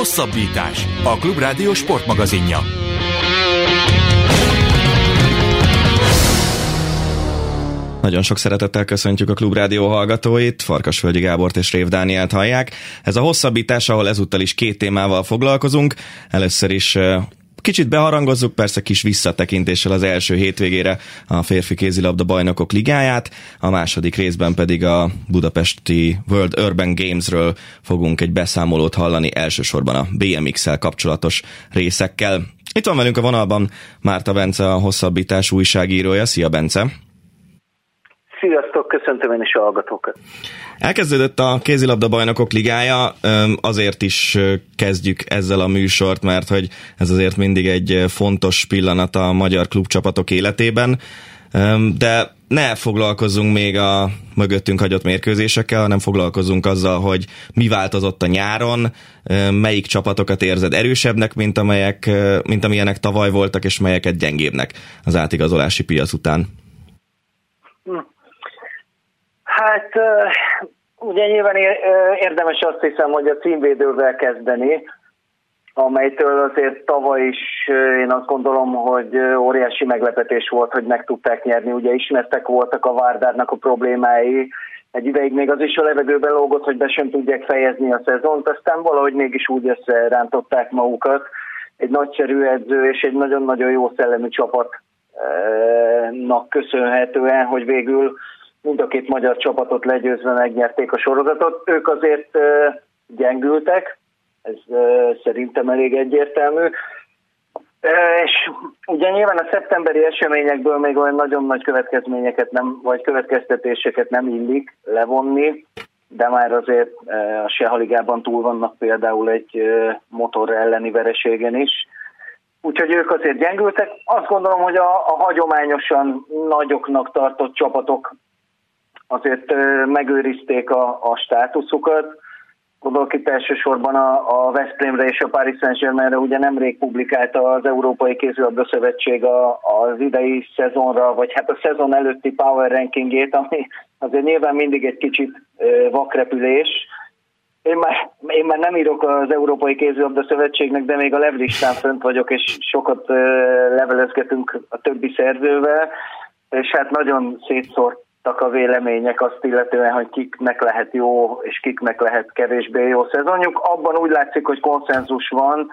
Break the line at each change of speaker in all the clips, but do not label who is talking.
Hosszabbítás. A Klubrádió sportmagazinja.
Nagyon sok szeretettel köszöntjük a Klubrádió hallgatóit, Farkasvölgyi Gábort és Rév Dánielt hallják. Ez a hosszabbítás, ahol ezúttal is két témával foglalkozunk. Először is Kicsit beharangozzuk, persze kis visszatekintéssel az első hétvégére a férfi kézilabda bajnokok ligáját, a második részben pedig a budapesti World Urban Gamesről fogunk egy beszámolót hallani elsősorban a BMX-el kapcsolatos részekkel. Itt van velünk a vonalban Márta Bence, a hosszabbítás újságírója. Szia Bence!
Sziasztok, köszöntöm én is a hallgatókat.
Elkezdődött a kézilabda bajnokok ligája, azért is kezdjük ezzel a műsort, mert hogy ez azért mindig egy fontos pillanat a magyar klubcsapatok életében, de ne foglalkozzunk még a mögöttünk hagyott mérkőzésekkel, hanem foglalkozunk azzal, hogy mi változott a nyáron, melyik csapatokat érzed erősebbnek, mint, amelyek, mint amilyenek tavaly voltak, és melyeket gyengébbnek az átigazolási piac után.
Hm. Hát ugye nyilván érdemes azt hiszem, hogy a címvédővel kezdeni, amelytől azért tavaly is én azt gondolom, hogy óriási meglepetés volt, hogy meg tudták nyerni. Ugye ismertek voltak a Várdárnak a problémái, egy ideig még az is a levegőben lógott, hogy be sem tudják fejezni a szezont, aztán valahogy mégis úgy összerántották magukat. Egy nagyszerű edző és egy nagyon-nagyon jó szellemű csapatnak köszönhetően, hogy végül mind a két magyar csapatot legyőzve megnyerték a sorozatot. Ők azért gyengültek, ez szerintem elég egyértelmű. És ugye nyilván a szeptemberi eseményekből még olyan nagyon nagy következményeket nem, vagy következtetéseket nem illik levonni, de már azért a Sehaligában túl vannak például egy motor elleni vereségen is. Úgyhogy ők azért gyengültek. Azt gondolom, hogy a, a hagyományosan nagyoknak tartott csapatok azért megőrizték a, a státuszukat. Gondolok itt elsősorban a, a Veszprémre és a Paris Saint-Germainre, ugye nemrég publikálta az Európai Kézilabda Szövetség a, az idei szezonra, vagy hát a szezon előtti power rankingét, ami azért nyilván mindig egy kicsit vakrepülés. Én már, én már nem írok az Európai Kézilabda Szövetségnek, de még a levlistán fönt vagyok, és sokat levelezgetünk a többi szerzővel, és hát nagyon szétszórt a vélemények azt illetően, hogy kiknek lehet jó, és kiknek lehet kevésbé jó szezonjuk. Abban úgy látszik, hogy konszenzus van,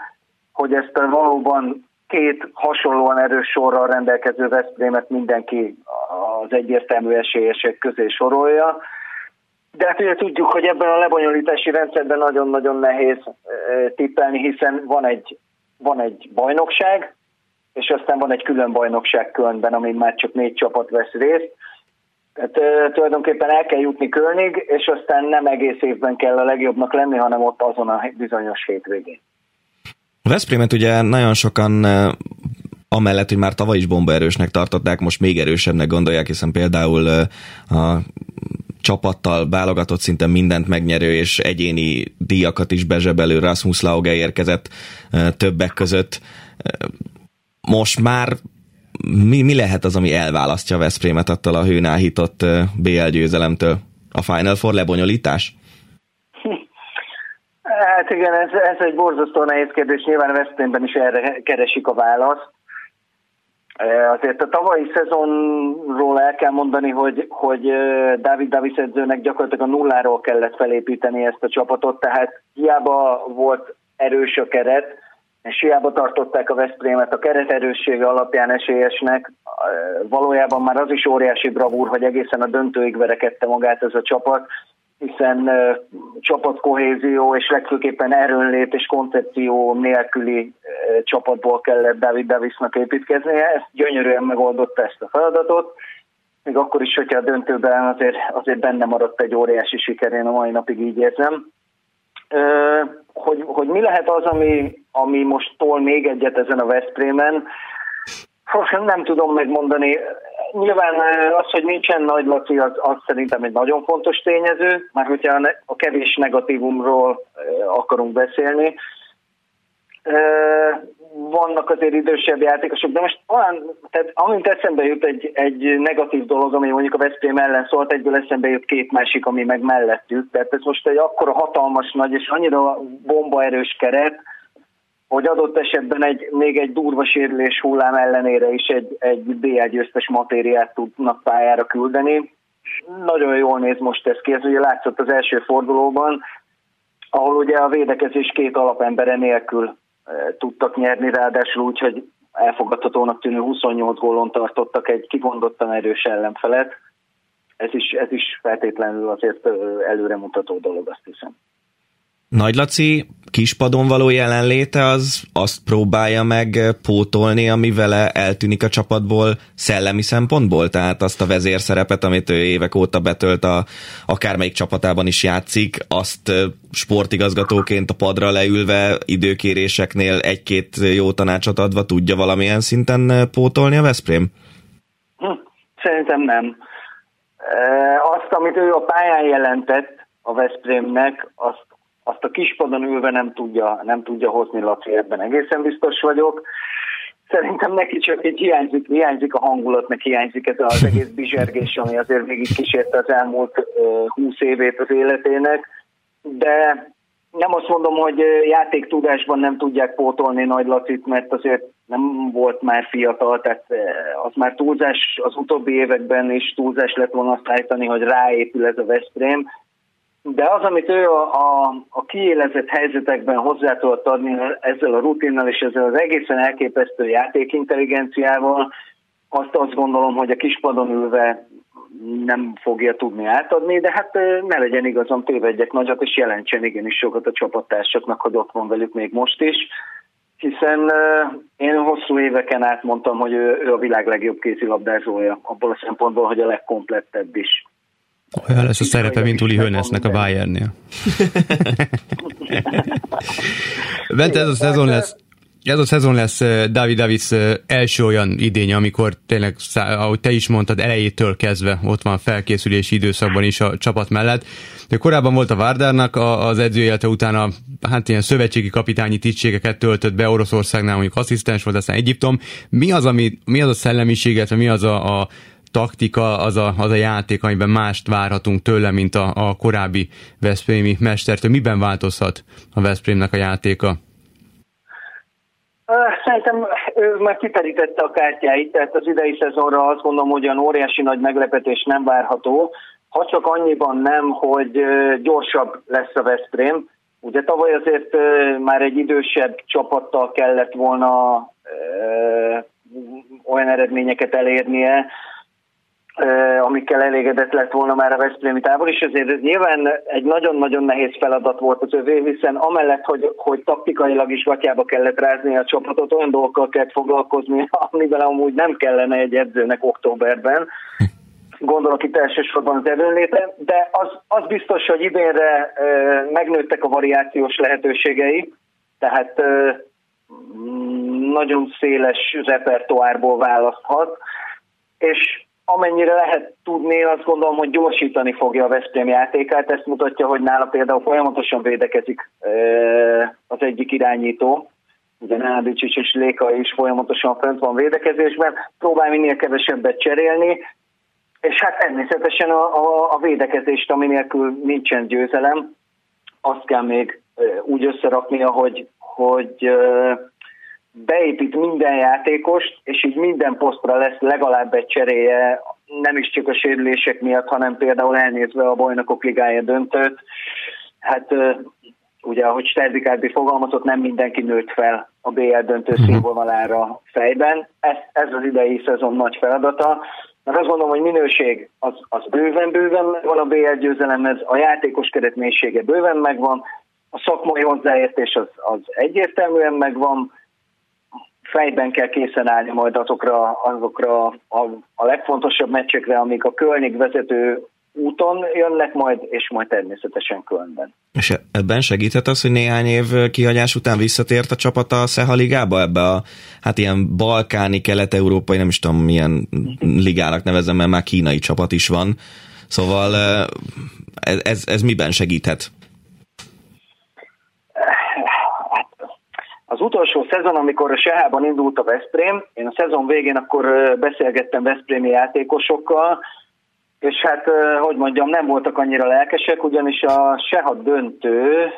hogy ezt a valóban két hasonlóan erős sorral rendelkező Veszprémet mindenki az egyértelmű esélyesek közé sorolja. De hát ugye tudjuk, hogy ebben a lebonyolítási rendszerben nagyon-nagyon nehéz tippelni, hiszen van egy, van egy bajnokság, és aztán van egy külön bajnokság Kölnben, amin már csak négy csapat vesz részt tehát tulajdonképpen el kell jutni Kölnig, és aztán nem egész évben kell a legjobbnak lenni, hanem ott azon a bizonyos hétvégén.
Veszprémet ugye nagyon sokan amellett, hogy már tavaly is bombaerősnek tartották, most még erősebbnek gondolják, hiszen például a csapattal válogatott szinte mindent megnyerő és egyéni díjakat is bezsebelő Rasmus Lauge érkezett többek között. Most már mi, mi lehet az, ami elválasztja Veszprémet attól a hőn áhított BL győzelemtől? A Final Four lebonyolítás?
Hát igen, ez, ez egy borzasztó nehéz kérdés, nyilván Veszprémben is erre keresik a választ. Azért a tavalyi szezonról el kell mondani, hogy, hogy Dávid Davis edzőnek gyakorlatilag a nulláról kellett felépíteni ezt a csapatot, tehát hiába volt erős a keret, és hiába tartották a Veszprémet a kereterőssége alapján esélyesnek. Valójában már az is óriási bravúr, hogy egészen a döntőig verekedte magát ez a csapat, hiszen csapatkohézió és legfőképpen erőnlét és koncepció nélküli csapatból kellett David Davisnak építkeznie. Ezt gyönyörűen megoldotta ezt a feladatot, még akkor is, hogyha a döntőben azért, azért benne maradt egy óriási siker, én a mai napig így érzem hogy, hogy mi lehet az, ami, ami most tol még egyet ezen a Veszprémen, most nem tudom megmondani. Nyilván az, hogy nincsen nagy Laci, az, az szerintem egy nagyon fontos tényező, már hogyha a kevés negatívumról akarunk beszélni. Vannak azért idősebb játékosok, de most olyan, tehát amint eszembe jut egy, egy negatív dolog, ami mondjuk a Veszprém ellen szólt, egyből eszembe jut két másik, ami meg mellettük, tehát ez most egy akkora hatalmas nagy és annyira bombaerős keret, hogy adott esetben egy, még egy durva sérülés hullám ellenére is egy, egy BL győztes matériát tudnak pályára küldeni. Nagyon jól néz most ez ki, ez ugye látszott az első fordulóban, ahol ugye a védekezés két alapembere nélkül tudtak nyerni, ráadásul úgy, hogy elfogadhatónak tűnő 28 gólon tartottak egy kivondottan erős ellenfelet. Ez is, ez is feltétlenül azért előremutató dolog, azt hiszem.
Nagy Laci kispadon való jelenléte az azt próbálja meg pótolni, ami vele eltűnik a csapatból szellemi szempontból, tehát azt a vezérszerepet, amit ő évek óta betölt a akármelyik csapatában is játszik, azt sportigazgatóként a padra leülve időkéréseknél egy-két jó tanácsot adva tudja valamilyen szinten pótolni a Veszprém?
Hm, szerintem nem. Azt, amit ő a pályán jelentett a Veszprémnek, azt azt a kispadon ülve nem tudja, nem tudja hozni Laci, ebben egészen biztos vagyok. Szerintem neki csak egy hiányzik, hiányzik a hangulat, meg hiányzik ez az egész bizsergés, ami azért végig kísérte az elmúlt húsz évét az életének, de nem azt mondom, hogy játéktudásban nem tudják pótolni Nagy Lacit, mert azért nem volt már fiatal, tehát az már túlzás az utóbbi években is túlzás lett volna azt állítani, hogy ráépül ez a Veszprém, de az, amit ő a, a, a kiélezett helyzetekben hozzá tudott adni ezzel a rutinnal és ezzel az egészen elképesztő játékintelligenciával, azt azt gondolom, hogy a kispadon ülve nem fogja tudni átadni, de hát ne legyen igazam, tévedjek nagyot, és jelentsen igenis sokat a csapattársaknak, hogy ott van velük még most is, hiszen én hosszú éveken át mondtam, hogy ő, ő a világ legjobb kézilabdázója, abból a szempontból, hogy a legkomplettebb is.
Olyan lesz a szerepe, mint Uli Hönesnek a Bayernnél. Bente, ez a szezon lesz, ez a szezon lesz David Davis első olyan idénye, amikor tényleg, ahogy te is mondtad, elejétől kezdve ott van felkészülési időszakban is a csapat mellett. De korábban volt a Várdárnak az edzőjelete utána, hát ilyen szövetségi kapitányi tisztségeket töltött be Oroszországnál, mondjuk asszisztens volt, aztán Egyiptom. Mi az, ami, mi az a szellemiséget, mi az a, a taktika, az a, az a játék, amiben mást várhatunk tőle, mint a, a korábbi Veszprémi mestertől. Miben változhat a Veszprémnek a játéka?
Szerintem ő már kiterítette a kártyáit, tehát az idei szezonra azt gondolom, hogy olyan óriási nagy meglepetés nem várható, ha csak annyiban nem, hogy gyorsabb lesz a Veszprém. Ugye tavaly azért már egy idősebb csapattal kellett volna olyan eredményeket elérnie, amikkel elégedett lett volna már a Veszprémi tábor, és ezért ez nyilván egy nagyon-nagyon nehéz feladat volt az övé, hiszen amellett, hogy, hogy taktikailag is gatyába kellett rázni a csapatot, olyan dolgokkal kellett foglalkozni, amivel amúgy nem kellene egy edzőnek októberben, gondolok itt elsősorban az erőnléte, de az, az biztos, hogy idénre e, megnőttek a variációs lehetőségei, tehát e, nagyon széles repertoárból választhat, és amennyire lehet tudni, azt gondolom, hogy gyorsítani fogja a Veszprém játékát. Ezt mutatja, hogy nála például folyamatosan védekezik az egyik irányító. Ugye Nádicsics és Léka is folyamatosan fent van védekezésben, próbál minél kevesebbet cserélni, és hát természetesen a, a, a védekezést, ami nélkül nincsen győzelem, azt kell még úgy összeraknia, hogy, hogy beépít minden játékost, és így minden posztra lesz legalább egy cseréje, nem is csak a sérülések miatt, hanem például elnézve a bajnokok ligája döntőt. Hát ugye, ahogy Sterdikádi fogalmazott, nem mindenki nőtt fel a BL döntő uh-huh. színvonalára fejben. Ez, ez az idei szezon nagy feladata. Mert azt gondolom, hogy minőség az, az bőven-bőven van a BL győzelemhez, a játékos keret mélysége bőven megvan, a szakmai hozzáértés az, az egyértelműen megvan, fejben kell készen állni majd azokra, azokra a, a legfontosabb meccsekre, amik a Kölnig vezető úton jönnek majd, és majd természetesen Kölnben.
És ebben segíthet az, hogy néhány év kihagyás után visszatért a csapat a Szeha ligába, ebbe a hát ilyen balkáni, kelet-európai, nem is tudom milyen ligának nevezem, mert már kínai csapat is van. Szóval ez, ez, ez miben segíthet?
Az utolsó szezon, amikor a Sehában indult a Veszprém, én a szezon végén akkor beszélgettem Veszprémi játékosokkal, és hát, hogy mondjam, nem voltak annyira lelkesek, ugyanis a Seha döntő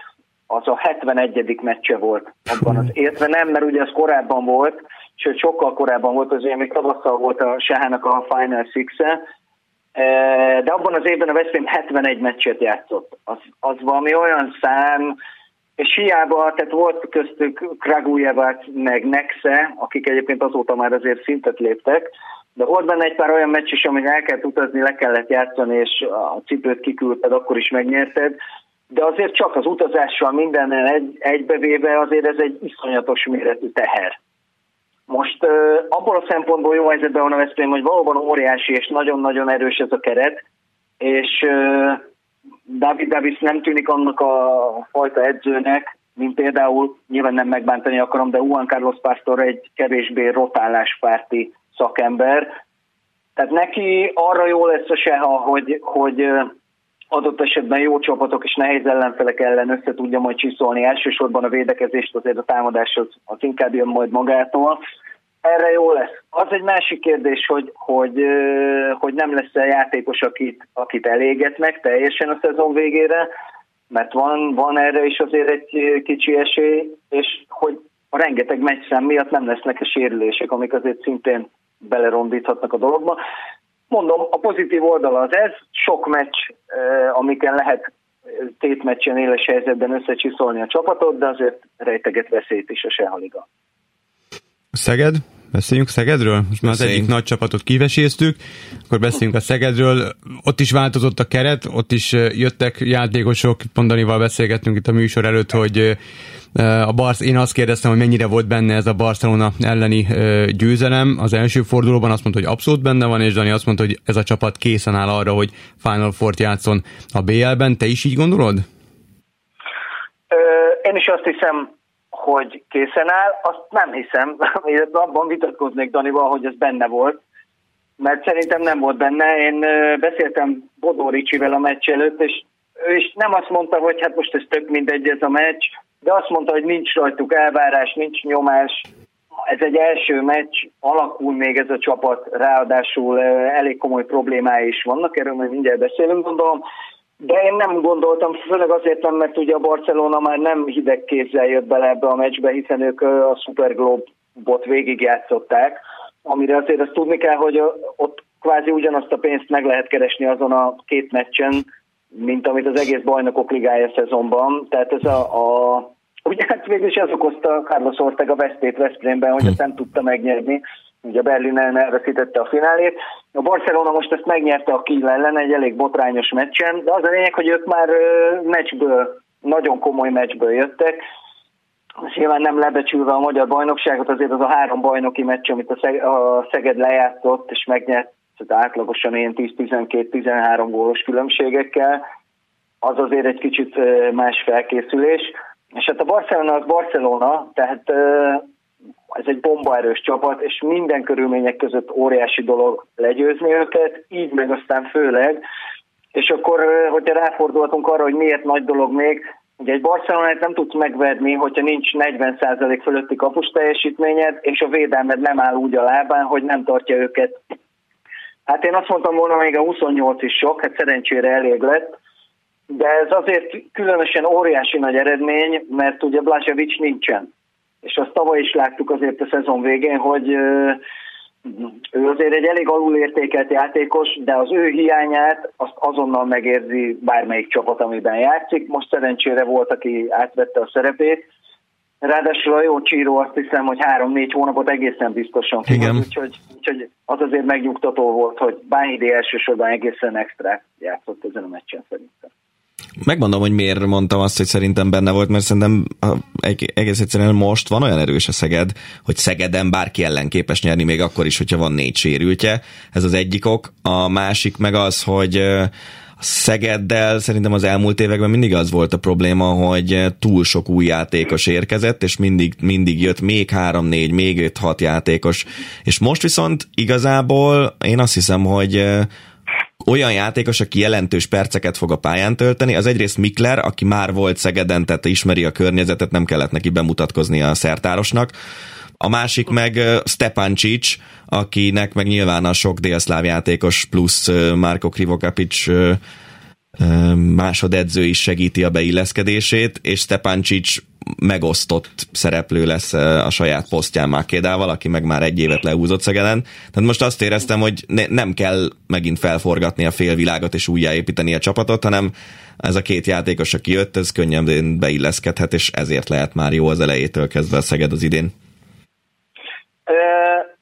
az a 71. meccse volt abban az értve nem, mert ugye az korábban volt, sőt sokkal korábban volt, azért még tavasszal volt a Sehának a Final Six-e, de abban az évben a Veszprém 71 meccset játszott. Az, az valami olyan szám, és hiába, tehát volt köztük Kragujevát meg Nexe, akik egyébként azóta már azért szintet léptek, de volt benne egy pár olyan meccs is, amin el kellett utazni, le kellett játszani, és a cipőt kiküldted, akkor is megnyerted. De azért csak az utazással mindennel egy, egybevéve azért ez egy iszonyatos méretű teher. Most abból a szempontból jó helyzetben van a Veszprém, hogy valóban óriási és nagyon-nagyon erős ez a keret, és David Davis nem tűnik annak a fajta edzőnek, mint például, nyilván nem megbántani akarom, de Juan Carlos Pastor egy kevésbé rotáláspárti szakember. Tehát neki arra jó lesz a seha, hogy, hogy adott esetben jó csapatok és nehéz ellenfelek ellen össze tudja majd csiszolni. Elsősorban a védekezést azért a támadáshoz az inkább jön majd magától. Erre jó lesz. Az egy másik kérdés, hogy, hogy, hogy nem lesz a játékos, akit, akit elégetnek teljesen a szezon végére, mert van, van erre is azért egy kicsi esély, és hogy a rengeteg meccszám miatt nem lesznek a sérülések, amik azért szintén belerondíthatnak a dologba. Mondom, a pozitív oldala az ez, sok meccs, amiken lehet tétmeccsen éles helyzetben összecsiszolni a csapatot, de azért rejteget veszélyt is a Sehaliga.
Szeged? Beszéljünk Szegedről? Most már az egyik nagy csapatot kiveséztük, akkor beszéljünk a Szegedről. Ott is változott a keret, ott is jöttek játékosok, Pondanival beszélgettünk itt a műsor előtt, hogy a Barsz, én azt kérdeztem, hogy mennyire volt benne ez a Barcelona elleni győzelem. Az első fordulóban azt mondta, hogy abszolút benne van, és Dani azt mondta, hogy ez a csapat készen áll arra, hogy Final Four-t játszon a BL-ben. Te is így gondolod?
Én is azt hiszem, hogy készen áll, azt nem hiszem, illetve abban vitatkoznék Danival, hogy ez benne volt, mert szerintem nem volt benne. Én beszéltem Bodó Ricsivel a meccs előtt, és ő is nem azt mondta, hogy hát most ez tök mindegy ez a meccs, de azt mondta, hogy nincs rajtuk elvárás, nincs nyomás, ez egy első meccs, alakul még ez a csapat, ráadásul elég komoly problémái is vannak, erről majd mindjárt beszélünk, gondolom, de én nem gondoltam, főleg azért nem, mert ugye a Barcelona már nem hideg kézzel jött bele ebbe a meccsbe, hiszen ők a Super Globe-bot végigjátszották, amire azért azt tudni kell, hogy ott kvázi ugyanazt a pénzt meg lehet keresni azon a két meccsen, mint amit az egész bajnokok ligája szezonban. Tehát ez a, a ugye hát végül is ez okozta Carlos Ortega vesztét Veszprémben, hogy ezt nem tudta megnyerni. Ugye a Berlin ellen elveszítette a finálét. A Barcelona most ezt megnyerte a Kiel ellen egy elég botrányos meccsen, de az a lényeg, hogy ők már meccsből, nagyon komoly meccsből jöttek, és nyilván nem lebecsülve a magyar bajnokságot, azért az a három bajnoki meccs, amit a Szeged lejátszott és megnyert tehát átlagosan ilyen 10-12-13 gólos különbségekkel, az azért egy kicsit más felkészülés. És hát a Barcelona az Barcelona, tehát ez egy bombaerős csapat, és minden körülmények között óriási dolog legyőzni őket, így meg aztán főleg. És akkor, hogyha ráfordulhatunk arra, hogy miért nagy dolog még, ugye egy Barcelonát nem tudsz megverni, hogyha nincs 40% fölötti kapus teljesítményed, és a védelmed nem áll úgy a lábán, hogy nem tartja őket Hát én azt mondtam volna, még a 28 is sok, hát szerencsére elég lett, de ez azért különösen óriási nagy eredmény, mert ugye Blaževic nincsen. És azt tavaly is láttuk azért a szezon végén, hogy ő azért egy elég alulértékelt játékos, de az ő hiányát azt azonnal megérzi bármelyik csapat, amiben játszik. Most szerencsére volt, aki átvette a szerepét, Ráadásul a jó csíró azt hiszem, hogy három-négy hónapot egészen biztosan
Igen.
úgyhogy, úgyhogy az azért megnyugtató volt, hogy Bányidi elsősorban egészen extra játszott ezen a meccsen szerintem.
Megmondom, hogy miért mondtam azt, hogy szerintem benne volt, mert szerintem egész egyszerűen most van olyan erős a Szeged, hogy Szegeden bárki ellen képes nyerni, még akkor is, hogyha van négy sérültje. Ez az egyik ok. A másik meg az, hogy Szegeddel szerintem az elmúlt években mindig az volt a probléma, hogy túl sok új játékos érkezett, és mindig, mindig jött még három, négy, még öt, hat játékos. És most viszont igazából én azt hiszem, hogy olyan játékos, aki jelentős perceket fog a pályán tölteni, az egyrészt Mikler, aki már volt Szegeden, tehát ismeri a környezetet, nem kellett neki bemutatkozni a szertárosnak. A másik meg Stepancic, akinek meg nyilván a sok délszláv játékos plusz Marko Krivokapic másodedző is segíti a beilleszkedését, és Stepancic megosztott szereplő lesz a saját posztján Makédával, aki meg már egy évet leúzott Szegeden. Tehát most azt éreztem, hogy ne, nem kell megint felforgatni a félvilágot és újjáépíteni a csapatot, hanem ez a két játékos, aki jött, ez könnyen beilleszkedhet, és ezért lehet már jó az elejétől kezdve a Szeged az idén.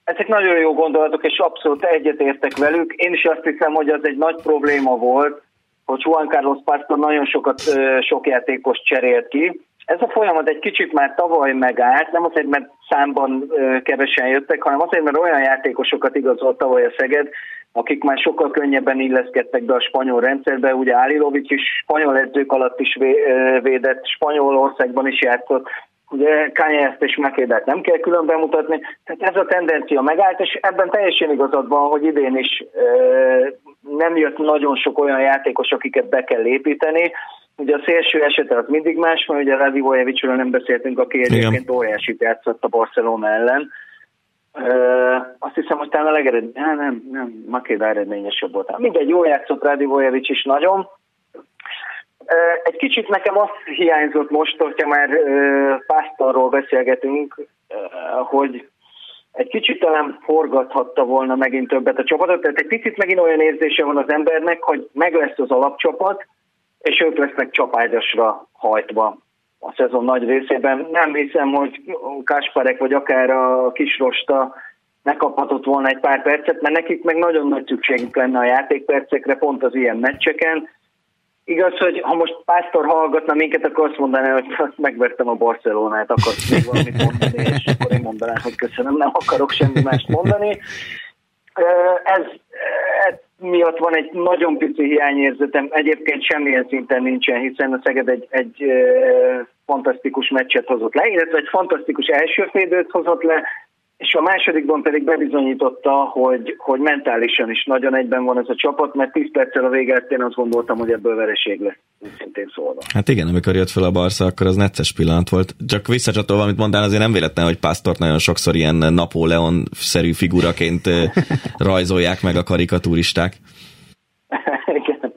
Ezek nagyon jó gondolatok, és abszolút egyetértek velük. Én is azt hiszem, hogy az egy nagy probléma volt, hogy Juan Carlos Pastor nagyon sokat, sok játékos cserélt ki. Ez a folyamat egy kicsit már tavaly megállt, nem azért, mert számban kevesen jöttek, hanem azért, mert olyan játékosokat igazolt tavaly a Szeged, akik már sokkal könnyebben illeszkedtek be a spanyol rendszerbe. Ugye Álilovics is spanyol edzők alatt is védett, Spanyolországban is játszott, ugye Kányászt és Mekédát nem kell külön bemutatni, tehát ez a tendencia megállt, és ebben teljesen igazad van, hogy idén is nem jött nagyon sok olyan játékos, akiket be kell építeni, Ugye a szélső esete az mindig más, mert ugye Radivojevicsről nem beszéltünk, aki egyébként óriási játszott a Barcelona ellen. E, azt hiszem, hogy talán a legeredményesebb, nem, nem, Makéda eredményesebb volt. Mindegy, jó játszott Radivojevics is nagyon, egy kicsit nekem azt hiányzott most, hogyha már Pásztorról beszélgetünk, hogy egy kicsit talán forgathatta volna megint többet a csapatot, tehát egy picit megint olyan érzése van az embernek, hogy meg lesz az alapcsapat, és ők lesznek csapágyasra hajtva a szezon nagy részében. Nem hiszem, hogy Kasparek vagy akár a Kisrosta megkaphatott volna egy pár percet, mert nekik meg nagyon nagy szükségük lenne a játékpercekre, pont az ilyen meccseken. Igaz, hogy ha most Pásztor hallgatna minket, akkor azt mondaná, hogy megvertem a Barcelonát, akarsz még valamit mondani, és akkor én mondanám, hogy köszönöm, nem akarok semmi mást mondani. Ez, ez miatt van egy nagyon pici hiányérzetem, egyébként semmilyen szinten nincsen, hiszen a Szeged egy, egy fantasztikus meccset hozott le, illetve egy fantasztikus első félidőt hozott le, és a másodikban pedig bebizonyította, hogy, hogy mentálisan is nagyon egyben van ez a csapat, mert 10 perccel a vége én azt gondoltam, hogy ebből vereség lesz, szintén szólva.
Hát igen, amikor jött fel a Barca, akkor az necces pillanat volt. Csak visszacsatolva, amit mondtál, azért nem véletlen, hogy Pásztort nagyon sokszor ilyen Napóleon-szerű figuraként rajzolják meg a karikaturisták.
igen.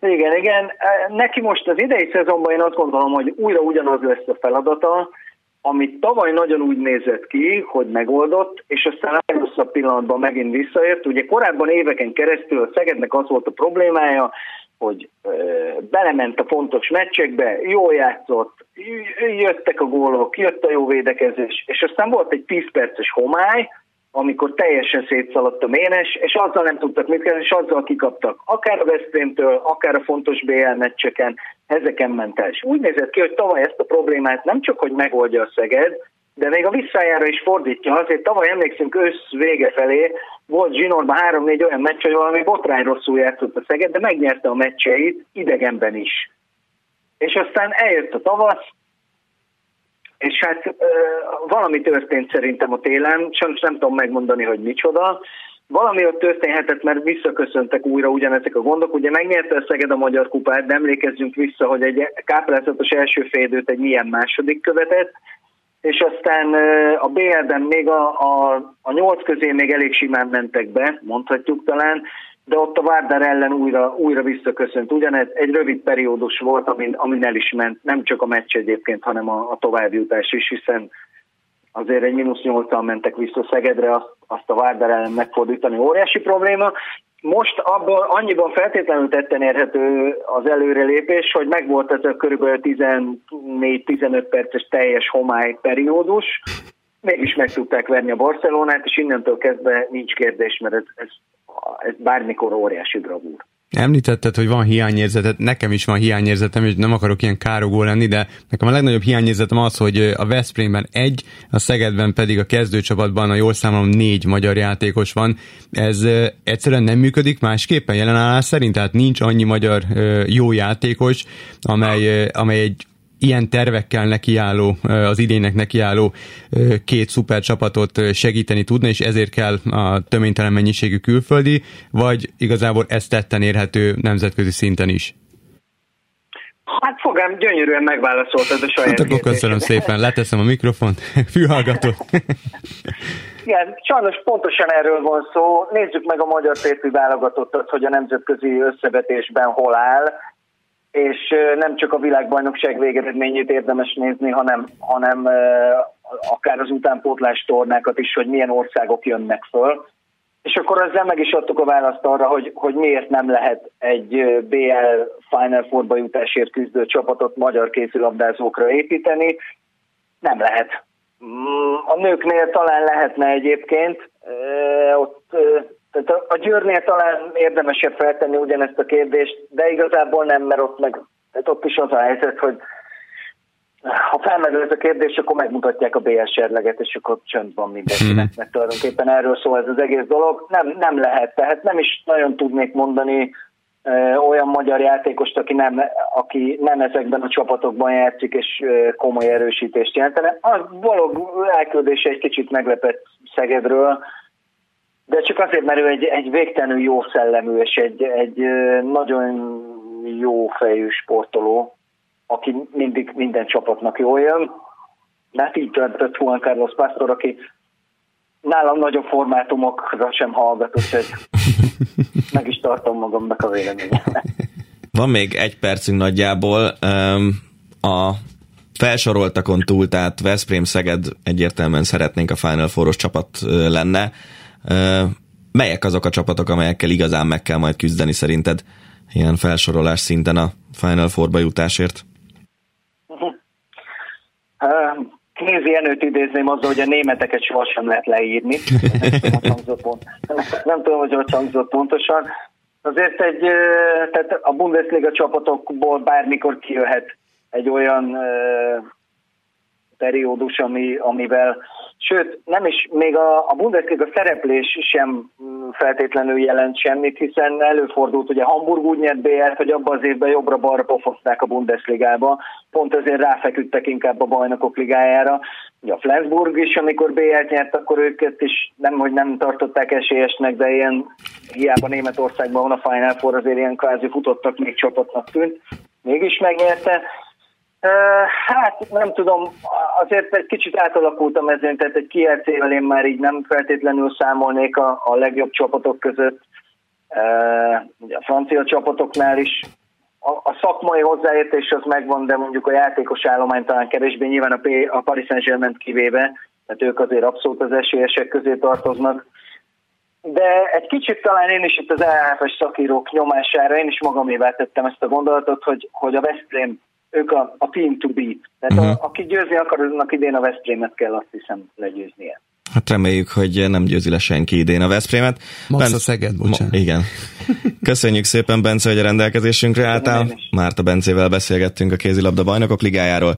Igen, igen. Neki most az idei szezonban én azt gondolom, hogy újra ugyanaz lesz a feladata, amit tavaly nagyon úgy nézett ki, hogy megoldott, és aztán a legrosszabb pillanatban megint visszaért. Ugye korábban éveken keresztül a Szegednek az volt a problémája, hogy belement a fontos meccsekbe, jól játszott, jöttek a gólok, jött a jó védekezés, és aztán volt egy 10 perces homály, amikor teljesen szétszaladt a ménes, és azzal nem tudtak mit kezdeni, és azzal kikaptak. Akár a Veszprémtől, akár a fontos BL meccseken, ezeken ment el. És úgy nézett ki, hogy tavaly ezt a problémát nem csak, hogy megoldja a Szeged, de még a visszájára is fordítja. Azért tavaly emlékszünk ősz vége felé, volt Zsinorban három-négy olyan meccs, hogy valami botrány rosszul játszott a Szeged, de megnyerte a meccseit idegenben is. És aztán eljött a tavasz, és hát valami történt szerintem a télen, sajnos nem tudom megmondani, hogy micsoda. Valami ott történhetett, mert visszaköszöntek újra ugyanezek a gondok. Ugye megnyerte a Szeged a Magyar Kupát, de emlékezzünk vissza, hogy egy káprázatos első félidőt egy milyen második követett, és aztán a BL-ben még a, a, a nyolc közé még elég simán mentek be, mondhatjuk talán, de ott a Várdár ellen újra, újra visszaköszönt. Ugyanez egy rövid periódus volt, amin, amin el is ment, nem csak a meccs egyébként, hanem a, a továbbjutás is, hiszen azért egy mínusz nyolccal mentek vissza Szegedre, azt, azt a Várdár ellen megfordítani óriási probléma. Most abból annyiban feltétlenül tetten érhető az előrelépés, hogy megvolt ez a kb. 14-15 perces teljes homály periódus, mégis meg tudták verni a Barcelonát, és innentől kezdve nincs kérdés, mert ez, ez ez bármikor óriási bravúr.
Említetted, hogy van hiányérzetet, nekem is van hiányérzetem, és nem akarok ilyen károgó lenni, de nekem a legnagyobb hiányérzetem az, hogy a Veszprémben egy, a Szegedben pedig a kezdőcsapatban, a jól számolom négy magyar játékos van. Ez egyszerűen nem működik másképpen jelenállás szerint, tehát nincs annyi magyar jó játékos, amely, amely egy ilyen tervekkel nekiálló, az idénynek nekiálló két szuper csapatot segíteni tudna, és ezért kell a töménytelen mennyiségű külföldi, vagy igazából ez tetten érhető nemzetközi szinten is?
Hát fogám, gyönyörűen megválaszoltad a saját
hát akkor köszönöm szépen, leteszem a mikrofont, fülhallgatót.
Igen, sajnos pontosan erről van szó. Nézzük meg a magyar férfi válogatottat, hogy a nemzetközi összevetésben hol áll, és nem csak a világbajnokság végeredményét érdemes nézni, hanem, hanem akár az utánpótlás tornákat is, hogy milyen országok jönnek föl. És akkor ezzel meg is adtuk a választ arra, hogy, hogy miért nem lehet egy BL Final Four-ba jutásért küzdő csapatot magyar kézilabdázókra építeni. Nem lehet. Mm, a nőknél talán lehetne egyébként, ott, tehát a Győrnél talán érdemesebb feltenni ugyanezt a kérdést, de igazából nem, mert ott, meg, tehát ott is az a helyzet, hogy ha felmerül ez a kérdés, akkor megmutatják a BL serleget, és akkor csönd van mindenkinek, mert tulajdonképpen erről szól ez az egész dolog. Nem, nem lehet, tehát nem is nagyon tudnék mondani olyan magyar játékost, aki nem, aki nem ezekben a csapatokban játszik, és komoly erősítést jelentene. A való elküldése egy kicsit meglepett Szegedről, de csak azért, mert ő egy, egy végtelenül jó szellemű, és egy, egy nagyon jó fejű sportoló, aki mindig minden csapatnak jól jön. Hát így döntött Juan Carlos Pastor, aki nálam nagyobb formátumokra sem hallgat, úgyhogy meg is tartom magamnak a véleményemet.
Van még egy percünk nagyjából. A felsoroltakon túl, tehát Veszprém Szeged egyértelműen szeretnénk a Final Four-os csapat lenne. Melyek azok a csapatok, amelyekkel igazán meg kell majd küzdeni szerinted ilyen felsorolás szinten a Final Four-ba jutásért?
Kézi Jenőt idézném azzal, hogy a németeket sohasem lehet leírni. Nem tudom, hogy nem tudom, hogy hogy hangzott pontosan. Azért egy, tehát a Bundesliga csapatokból bármikor kijöhet egy olyan periódus, ami, amivel, sőt, nem is, még a, a Bundesliga szereplés sem feltétlenül jelent semmit, hiszen előfordult, ugye Hamburg úgy nyert BL-t, hogy abban az évben jobbra-balra pofozták a Bundesligába, pont ezért ráfeküdtek inkább a bajnokok ligájára. Ugye a Flensburg is, amikor BL-t nyert, akkor őket is nem, hogy nem tartották esélyesnek, de ilyen hiába Németországban van a Final Four, azért ilyen kvázi futottak még csapatnak tűnt. Mégis megnyerte. Hát nem tudom, azért egy kicsit átalakult a mezőn, tehát egy kielcével én már így nem feltétlenül számolnék a, a legjobb csapatok között. A francia csapatoknál is a, a szakmai hozzáértés az megvan, de mondjuk a játékos állomány talán kevésbé, nyilván a, P, a Paris Saint-Germain kivéve, tehát ők azért abszolút az esélyesek közé tartoznak. De egy kicsit talán én is itt az ELF-es szakírók nyomására, én is magamévá tettem ezt a gondolatot, hogy, hogy a Veszprém ők a, a team to beat. Tehát uh-huh. a, aki győzni akar, aznak idén a Veszprémet kell azt hiszem legyőznie.
Hát reméljük, hogy nem győzi le senki idén a Veszprémet.
Max ben... a Szeged, bocsánat.
Ma, igen. Köszönjük szépen, Bence, hogy a rendelkezésünkre álltál. Márta Bencével beszélgettünk a kézilabda bajnokok ligájáról.